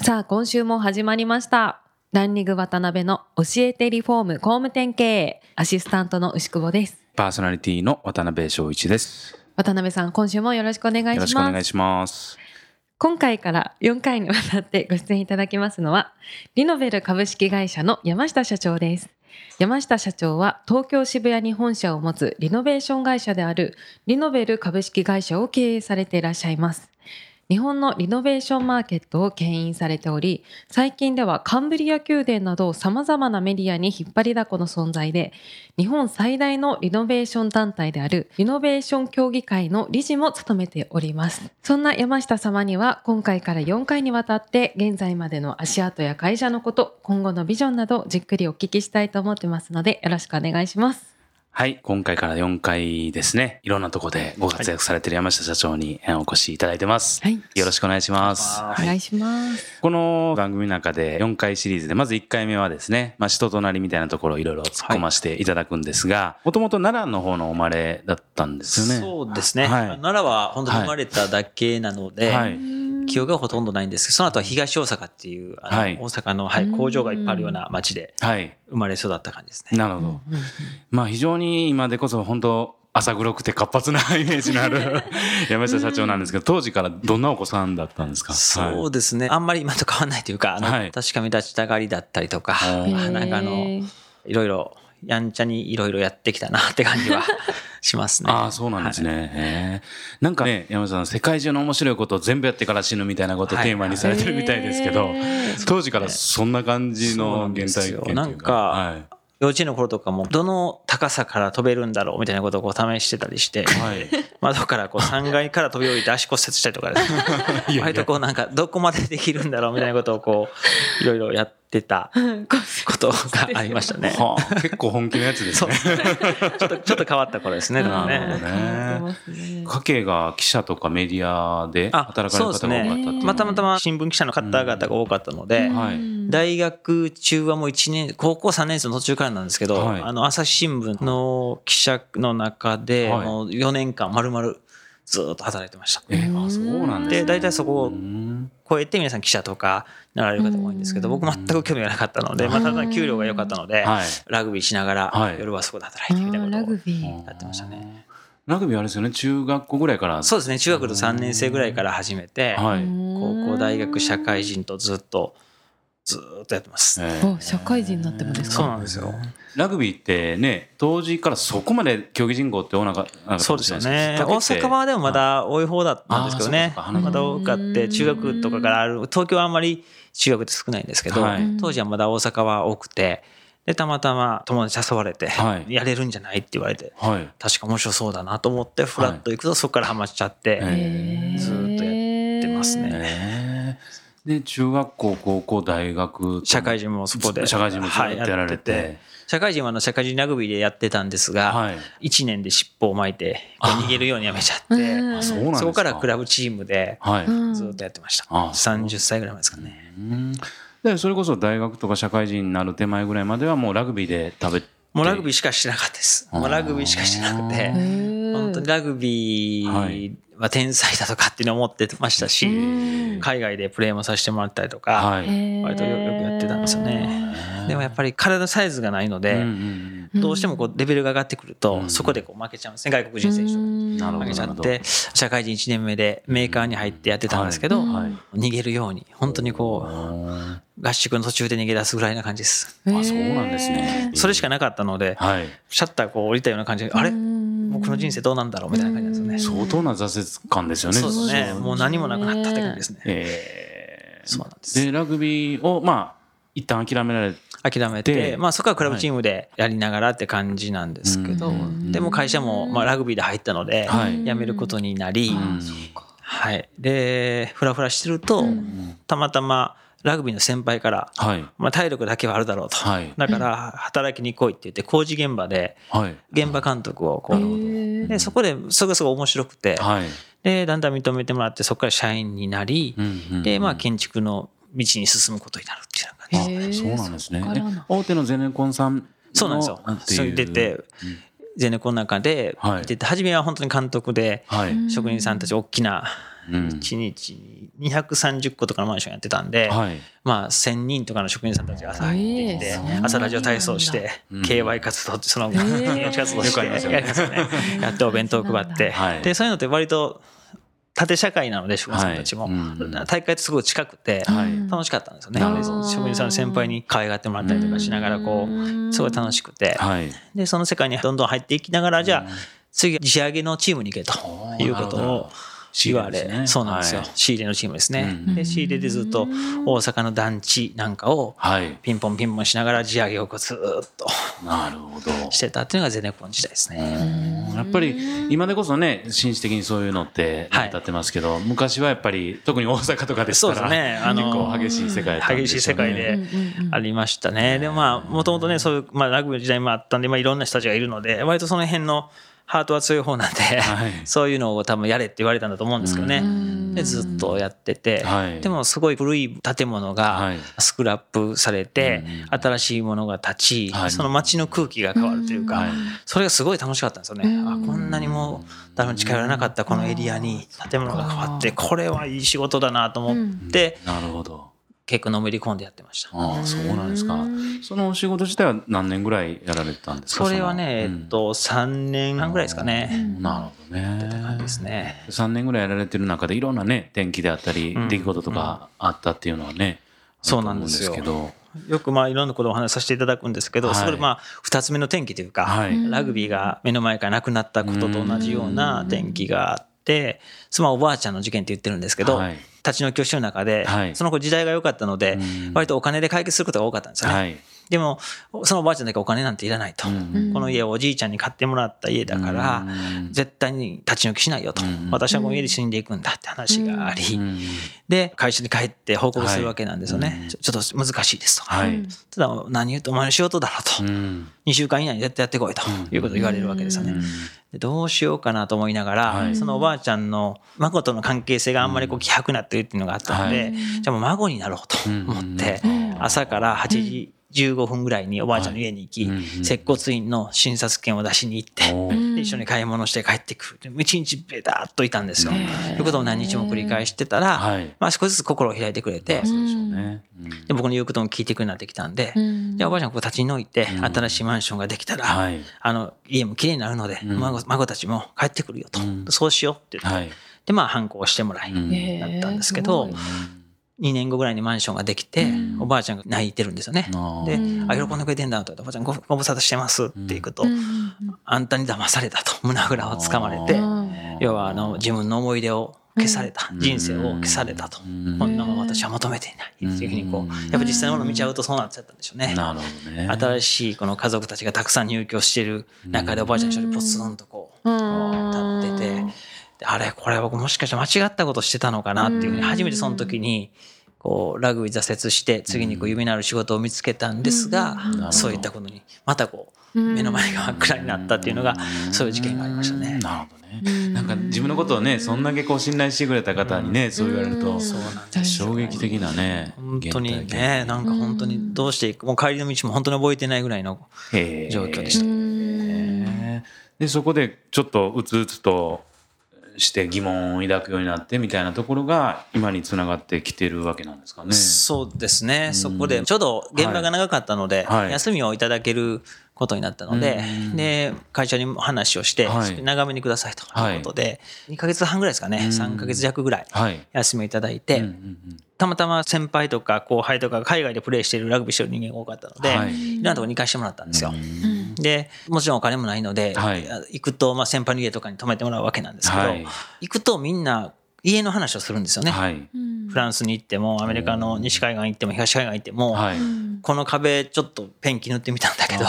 さあ今週も始まりましたランニング渡辺の教えてリフォーム工務店経営アシスタントの牛久保ですパーソナリティの渡辺翔一です。渡辺さん今週もよろしくお願いしますよろしくお願いします。今回から4回にわたってご出演いただきますのは、リノベル株式会社の山下社長です。山下社長は東京渋谷に本社を持つリノベーション会社であるリノベル株式会社を経営されていらっしゃいます。日本のリノベーションマーケットを牽引されており、最近ではカンブリア宮殿など様々なメディアに引っ張りだこの存在で、日本最大のリノベーション団体であるリノベーション協議会の理事も務めております。そんな山下様には今回から4回にわたって現在までの足跡や会社のこと、今後のビジョンなどじっくりお聞きしたいと思ってますのでよろしくお願いします。はい、今回から4回ですね。いろんなとこでご活躍されている山下社長にえーお越しいただいてます。はい。よろしくお願いします。おはい願いします。この番組の中で4回シリーズで、まず1回目はですね、まあ、人となりみたいなところをいろいろ突っ込ませていただくんですが、もともと奈良の方のお生まれだったんですよね。そうですね。はい奈良は本当に生まれただけなので、はい。記憶がほとんどないんですけど、その後は東大阪っていう、あのはい。大阪の、はい、工場がいっぱいあるような町ではい。生まれ育った感じですね。なるほど。まあ非常に今でこそ本当朝黒くて活発なイメージのある 山下社長なんですけど、当時からどんなお子さんだったんですか？そうですね。あんまり今と変わらないというか、あの、はい。確か目立ちたがりだったりとか、なんかあの、いろいろ、やんちゃにいろいろやってきたなって感じは しますね。ああ、そうなんですね。へえなんかね、山下さん、世界中の面白いことを全部やってから死ぬみたいなことをテーマにされてるみたいですけど、へー当時からそんな感じの原体験っていうか。なんですよなんか幼稚園の頃とかも、どの高さから飛べるんだろうみたいなことをこう試してたりして、はい。はい。窓からこう3階から飛び降りて足骨折したりとかですね 割とこうなんかどこまでできるんだろうみたいなことをこういろいろやってたことがありましたね。はあ、結構本気のやつですね。ちょっとちょっと変わった頃ですね。でもなるほどね。ね。家計が記者とかメディアであ働かれる方が多かったっていう。またまたま新聞記者の方々が多かったので、はい。大学中はもう1年、高校3年生の途中からなんですけど、はいあの朝日新聞の記者の中で、はいもう4年間丸々ずっと働いてました。え、あ、そうなんですで、ね。大体そこをうん超えて皆さん記者とかなられる方多いんですけど、僕全く興味がなかったので、まあ、ただ給料が良かったので、はい。ラグビーしながはいら夜はそこで働いてみたいなラことをグビー。やってましたね。ラグビーあれですよね、中学校ぐらいから。そうですね、中学の3年生ぐらいから始めて、はい。高校、大学、社会人とずっと、ずっとやってます。ええ。お社会人になってもですか？そうなんですよ。ラグビーってね、当時からそこまで競技人口って多なかったそうですよね。大阪はでもまだ多い方だったんですけどね。まだ多かって、中学とかからある、東京はあんまり中学って少ないんですけどはい、当時はまだ大阪は多くて、で、たまたま友達誘われてはい、やれるんじゃないって言われて、はい。確か面白そうだなと思って、フラッと行くとそこからハマっちゃって、えずーっとやってますね。ええで、中学校、高校、大学と。社会人もそこで。社会人もずっとはいやられて。って社会人はあの社会人ラグビーでやってたんですが、はい。1年で尻尾を巻いて、逃げるようにやめちゃって、そうなんですか。そこからクラブチームでずっとやってました。あ30歳ぐらい前ですかね。うんで、それこそ大学とか社会人になる手前ぐらいまではもうラグビーで食べて。もうラグビーしかしてなかったです。もうラグビーしかしてなくて、本当にラグビーは天才だとかっていうのを思ってましたし、海外でプレーもさせてもらったりとか、はい。割とよよくやってたんですよね。でもやっぱり体のサイズがないので、うんうんどうしてもこうレベルが上がってくると、そこでこう負けちゃうんですね、外国人選手と負けちゃって、社会人1年目でメーカーに入ってやってたんですけど、はい。逃げるように、本当にこあう、合宿の途中で逃げ出すぐらいな感じです。あ、そうなんですね。それしかなかったので、はい。シャッターこう降りたような感じで、あれ？僕の人生どうなんだろうみたいな感じですよね。相当な挫折感ですよね。そうですね。もう何もなくなったって感じですね。えーそうなんです。で、ラグビーを、まあ、一旦諦められ諦めでて、まあそこはクラブチームでやりながらって感じなんですけど、でも会社もまあラグビーで入ったので、はい辞めることになり、うんはい。で、ふらふらしてると、たまたまラグビーの先輩から、はい。まあ、体力だけはあるだろうと。はいだから、働きに来いって言って、工事現場ではい。現場監督をこへう、ーで、そこで、それがすごい面白くて、はい。で、だんだん認めてもらって、そこから社員になり、うんうんで、まあ、建築の道に進むことになるっていうような感じへーそうなんですね。大手のゼネコンさんのそうなんですよそれ出てゼネコンの中ではいいてて、初めは本当に監督で、はい。職人さんたち大きな、うん1日に230個とかのマンションやってたんで、はい。まあ1000人とかの職人さんたちが朝入ってきてええそんなに、朝ラジオ体操してうん、KY 活動って、その、ええ命活動して、よくありますよね。やりますよね。やってお弁当配って。はい、で、そういうのって割と縦社会なので、職人さんたちも。はい。うん。大会ってすごい近くて、はい。楽しかったんですよね。職人さんの先輩に可愛がってもらったりとかしながら、こう、すごい楽しくて、はい。で、その世界にどんどん入っていきながら、じゃあ、次、仕上げのチームに行けということを言われ、そうなんですよ。仕入れのチームですね。うんで、仕入れでずっと大阪の団地なんかをはい。ピンポンピンポンしながら地上げをずーっとなるほど。してたっていうのがゼネコン時代ですね。やっぱり今でこそね紳士的にそういうのって成り立ってますけど、昔はやっぱり特に大阪とかでしたらそうですね。あの、結構激しい世界だったんで激しい世界でありましたね。でもまあ、もともとね、そういう、まあ、ラグビーの時代もあったんで、まあ、いろんな人たちがいるので、割とその辺のハートは強い方なんで、はい。そういうのを多分やれって言われたんだと思うんですけどね。で、ずっとやってて、はい。でもすごい古い建物はがい。スクラップされて、新しいものが立ち、はい。その街の空気が変わるというか、はい。それがすごい楽しかったんですよね。あこんなにも誰も近寄らなかったこのエリアに建物が変わって、これはいい仕事だなと思って、なるほど結構のめり込んでやってました。ああそうなんですか。そのお仕事自体は何年ぐらいやられてたんですか？それはね、のえっと、3年半ぐらいですかね。うんなるほどね。ですね。3年ぐらいやられてる中でいろんなね天気であったり、うん。出来事とかあったっていうのはね、そうなんですよ。あると思うんですよくまあいろんなことをお話しさせていただくんですけど、はい。そこでまあ2つ目の天気というか、はい。ラグビーが目の前からなくなったことと同じような天気があって、妻おばあちゃんの事件って言ってるんですけど、はい。立ち退きをしてる中で、はい。その子時代が良かったので、うん。割とお金で解決することが多かったんですよね。はいでも、そのおばあちゃんだけお金なんていらないと。うん。この家をおじいちゃんに買ってもらった家だから、うん。絶対に立ち退きしないよと。うん。私はこの家で死んでいくんだって話があり、うん。で、会社に帰って報告するわけなんですよね。はい。うんちょちょっと難しいですと。はい。ただ、何言うとお前の仕事だろと。うん。2週間以内に絶対やってこいと。いうことを言われるわけですよね。でどうしようかなと思いながら、はい。そのおばあちゃんの孫との関係性があんまりこう希薄なってるっていうのがあったので、はい。じゃあもう孫になろうと思って、うん。朝から8時15分ぐらいにおばあちゃんの家に行き、はい。うん接骨院の診察券を出しに行って、一緒に買い物して帰ってくる。で一日ベタっといたんですよ。へということを何日も繰り返してたら、はい。まあ少しずつ心を開いてくれて、でしょうねうん。で僕の言うことも聞いてくるようになってきたんで、じゃあおばあちゃんここ立ち退いて、うん。新しいマンションができたら、はい。あの家も綺麗になるので、うん。孫孫たちも帰ってくるよと、うん。そうしようって言って、はい。でまあ反抗してもらい、うん。だったんですけど、2年後ぐらいにマンションができて、うん。おばあちゃんが泣いてるんですよね。でう、ん。あ、喜んでくれてんだと。おばあちゃんごご無沙汰してます。っていくと、あんたに騙されたと。胸ぐらをつかまれて、要はあの自分の思い出を消された、うん。人生を消されたと、うん。こんなもの私は求めていないっていうふうにこう、うん。やっぱ実際のものを見ちゃうとそうなっちゃったんでしょうね。なるほどね。新しいこの家族たちがたくさん入居している中でおばあちゃん一人ポツンとこう立ってて、であれこれ僕もしかして間違ったことしてたのかなっていうふうに初めてその時にこうラグビー挫折して次にこう夢のある仕事を見つけたんですがそういったことにまたこう目の前が真っ暗になったっていうのがそういう事件がありましたね。なるほどね。なんか自分のことをねそんだけこう信頼してくれた方にねそう言われるとそうなんです衝撃的なね本当にねなんか本当にどうしていくもう帰りの道も本当に覚えてないぐらいの状況でした。でそこでちょっとうつうつとして疑問を抱くようになってみたいなところが今につながってきてるわけなんですかね。そうですね。そこで、ちょうど現場が長かったので、はい。休みをいただけることになったので、うん。で、会社にも話をして、はい。長めにくださいということで、2ヶ月半ぐらいですかね、うん。3ヶ月弱ぐらいはい。休みをいただいて、うんうんうん。たまたま先輩とか後輩とかが海外でプレーしているラグビーしてる人間が多かったので、はい。いろんなところに行かしてもらったんですよ。うんで、もちろんお金もないので、はい。行くと、まあ先輩の家とかに泊めてもらうわけなんですけど、はい。行くとみんな家の話をするんですよね。はい。フランスに行っても、アメリカの西海岸行っても、東海岸行っても、はい。この壁ちょっとペンキ塗ってみたんだけど、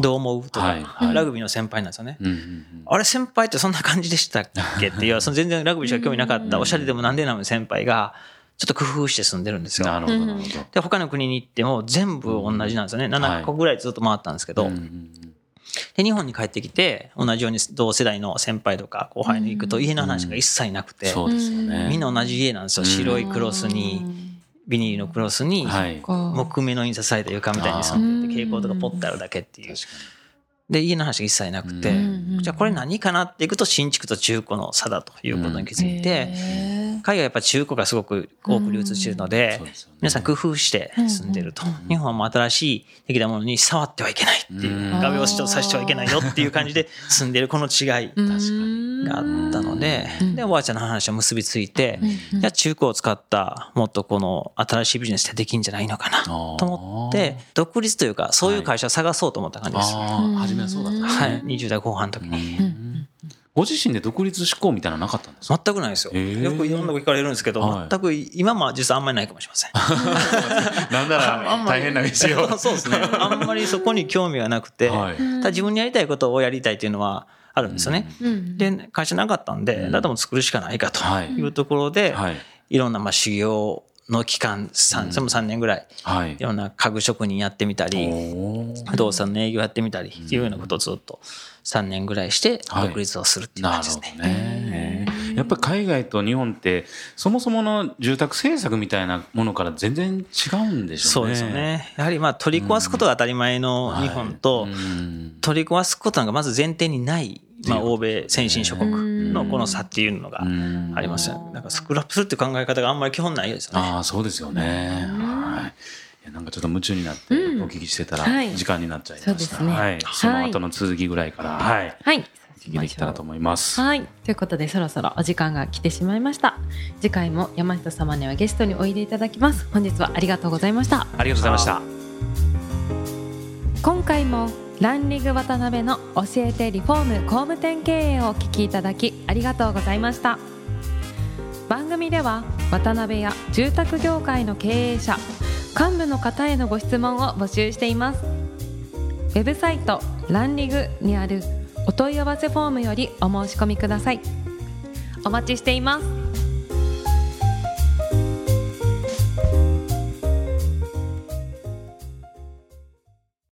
どう思うとか、はい。はい。ラグビーの先輩なんですよね。うんうんうん。あれ先輩ってそんな感じでしたっけ？っていう、その全然ラグビーしか興味なかった、おしゃれでもなんでなの？先輩が、ちょっと工夫して住んでるんですよ。なるほどなるほど。で他の国に行っても全部同じなんですよね。7個ぐらいずっと回ったんですけど、うんうんうんで日本に帰ってきて同じように同世代の先輩とか後輩に行くと家の話が一切なくて、そうですよね。みんな同じ家なんですよ。白いクロスにビニールのクロスにはい。木目の印刷された床みたいに住んでて蛍光とかポッてあるだけっていう。確かで家の話が一切なくて、うん。じゃあこれ何かなっていくと新築と中古の差だということに気づいて、海外はやっぱ中古がすごく多く流通しているのにで皆さん工夫して住んでると。日本はもう新しいできたものに触ってはいけないっていううん画鋲をさせてはいけないよっていう感じで住んでるこの違いがあったのでうん。でおばあちゃんの話は結びついてじゃあ中古を使ったもっとこの新しいビジネスってできんじゃないのかなと思って独立というかそういう会社を探そうと思った感じです。ああ、初めはそうだった。はい、20代後半の時に。うんご自身で独立志向みたいなのなかったんですか？全くないですよ。よくいろんなこと聞かれるんですけど、はい全く今は実はあんまりないかもしれません。なんなら大変な道を。そうですね。あんまりそこに興味がなくて、はい。ただ自分にやりたいことをやりたいっていうのはあるんですよね。で、会社なかったんで、うんだったらもう作るしかないかとはいいうところで、はい。いろんなまあ修行の期間、三それも3年ぐらい、はいい。ろんな家具職人やってみたり、不動産の営業やってみたりっていうようなことをずっと3年ぐらいしてはい独立をするっていうな感じですね。るほどね。やっぱり海外と日本ってそもそもの住宅政策みたいなものから全然違うんでしょね。そううですよね。やはりまあ取り壊すことが当たり前の日本と、うん取り壊すことなんかまず前提にない、まあ、欧米先進諸国のこの差っていうのがうんあります。なんかスクラップするっていう考え方があんまり基本ないですよね。ああそうですよね。なんかちょっと夢中になってうん。お聞きしてたらはい。時間になっちゃいました。そうですね。はい。その後の続きぐらいからはい。はい。お聞きできたらと思います。はい。ということでそろそろお時間が来てしまいました。次回も山下様にはゲストにおいでいただきます。本日はありがとうございました。ありがとうございました。今回もランリング渡辺の教えてリフォーム工務店経営をお聞きいただきありがとうございました。番組では渡辺や住宅業界の経営者幹部の方へのご質問を募集しています。ウェブサイトランリグにあるお問い合わせフォームよりお申し込みください。お待ちしています。